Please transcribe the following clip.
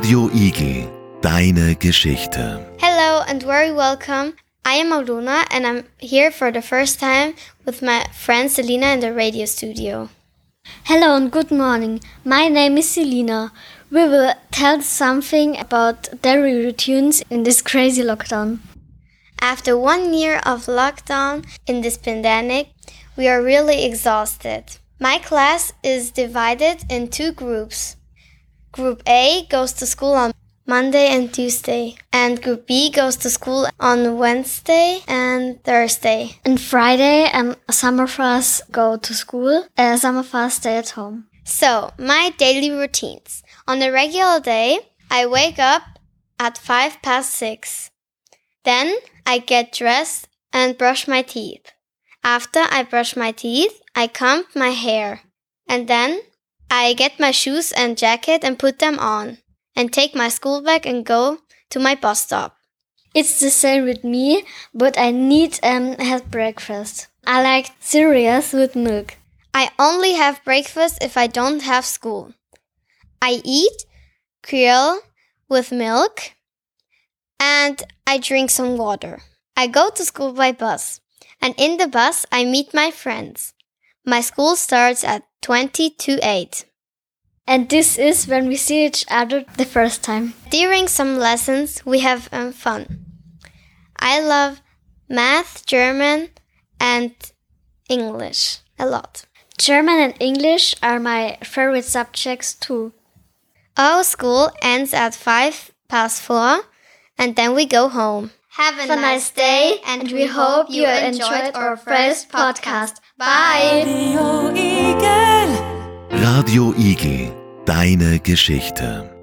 Radio Igel, deine Geschichte. Hello and very welcome. I am Aulona and I'm here for the first time with my friend Selina in the radio studio. Hello and good morning. My name is Selina. We will tell something about daily routines in this crazy lockdown. After one year of lockdown in this pandemic, we are really exhausted. My class is divided in two groups. Group A goes to school on Monday and Tuesday, and Group B goes to school on Wednesday and Thursday. And Friday, um, some of us go to school, uh, some of us stay at home. So, my daily routines. On a regular day, I wake up at 5 past 6. Then I get dressed and brush my teeth. After I brush my teeth, I comb my hair. And then I get my shoes and jacket and put them on, and take my school bag and go to my bus stop. It's the same with me, but I need um have breakfast. I like cereals with milk. I only have breakfast if I don't have school. I eat Creole with milk and I drink some water. I go to school by bus, and in the bus I meet my friends. My school starts at 20 to 8. And this is when we see each other the first time. During some lessons, we have um, fun. I love math, German, and English a lot. German and English are my favorite subjects too. Our school ends at 5 past 4, and then we go home. Have a, nice day, and we hope you enjoyed our first podcast. Bye! Radio Igel, deine Geschichte.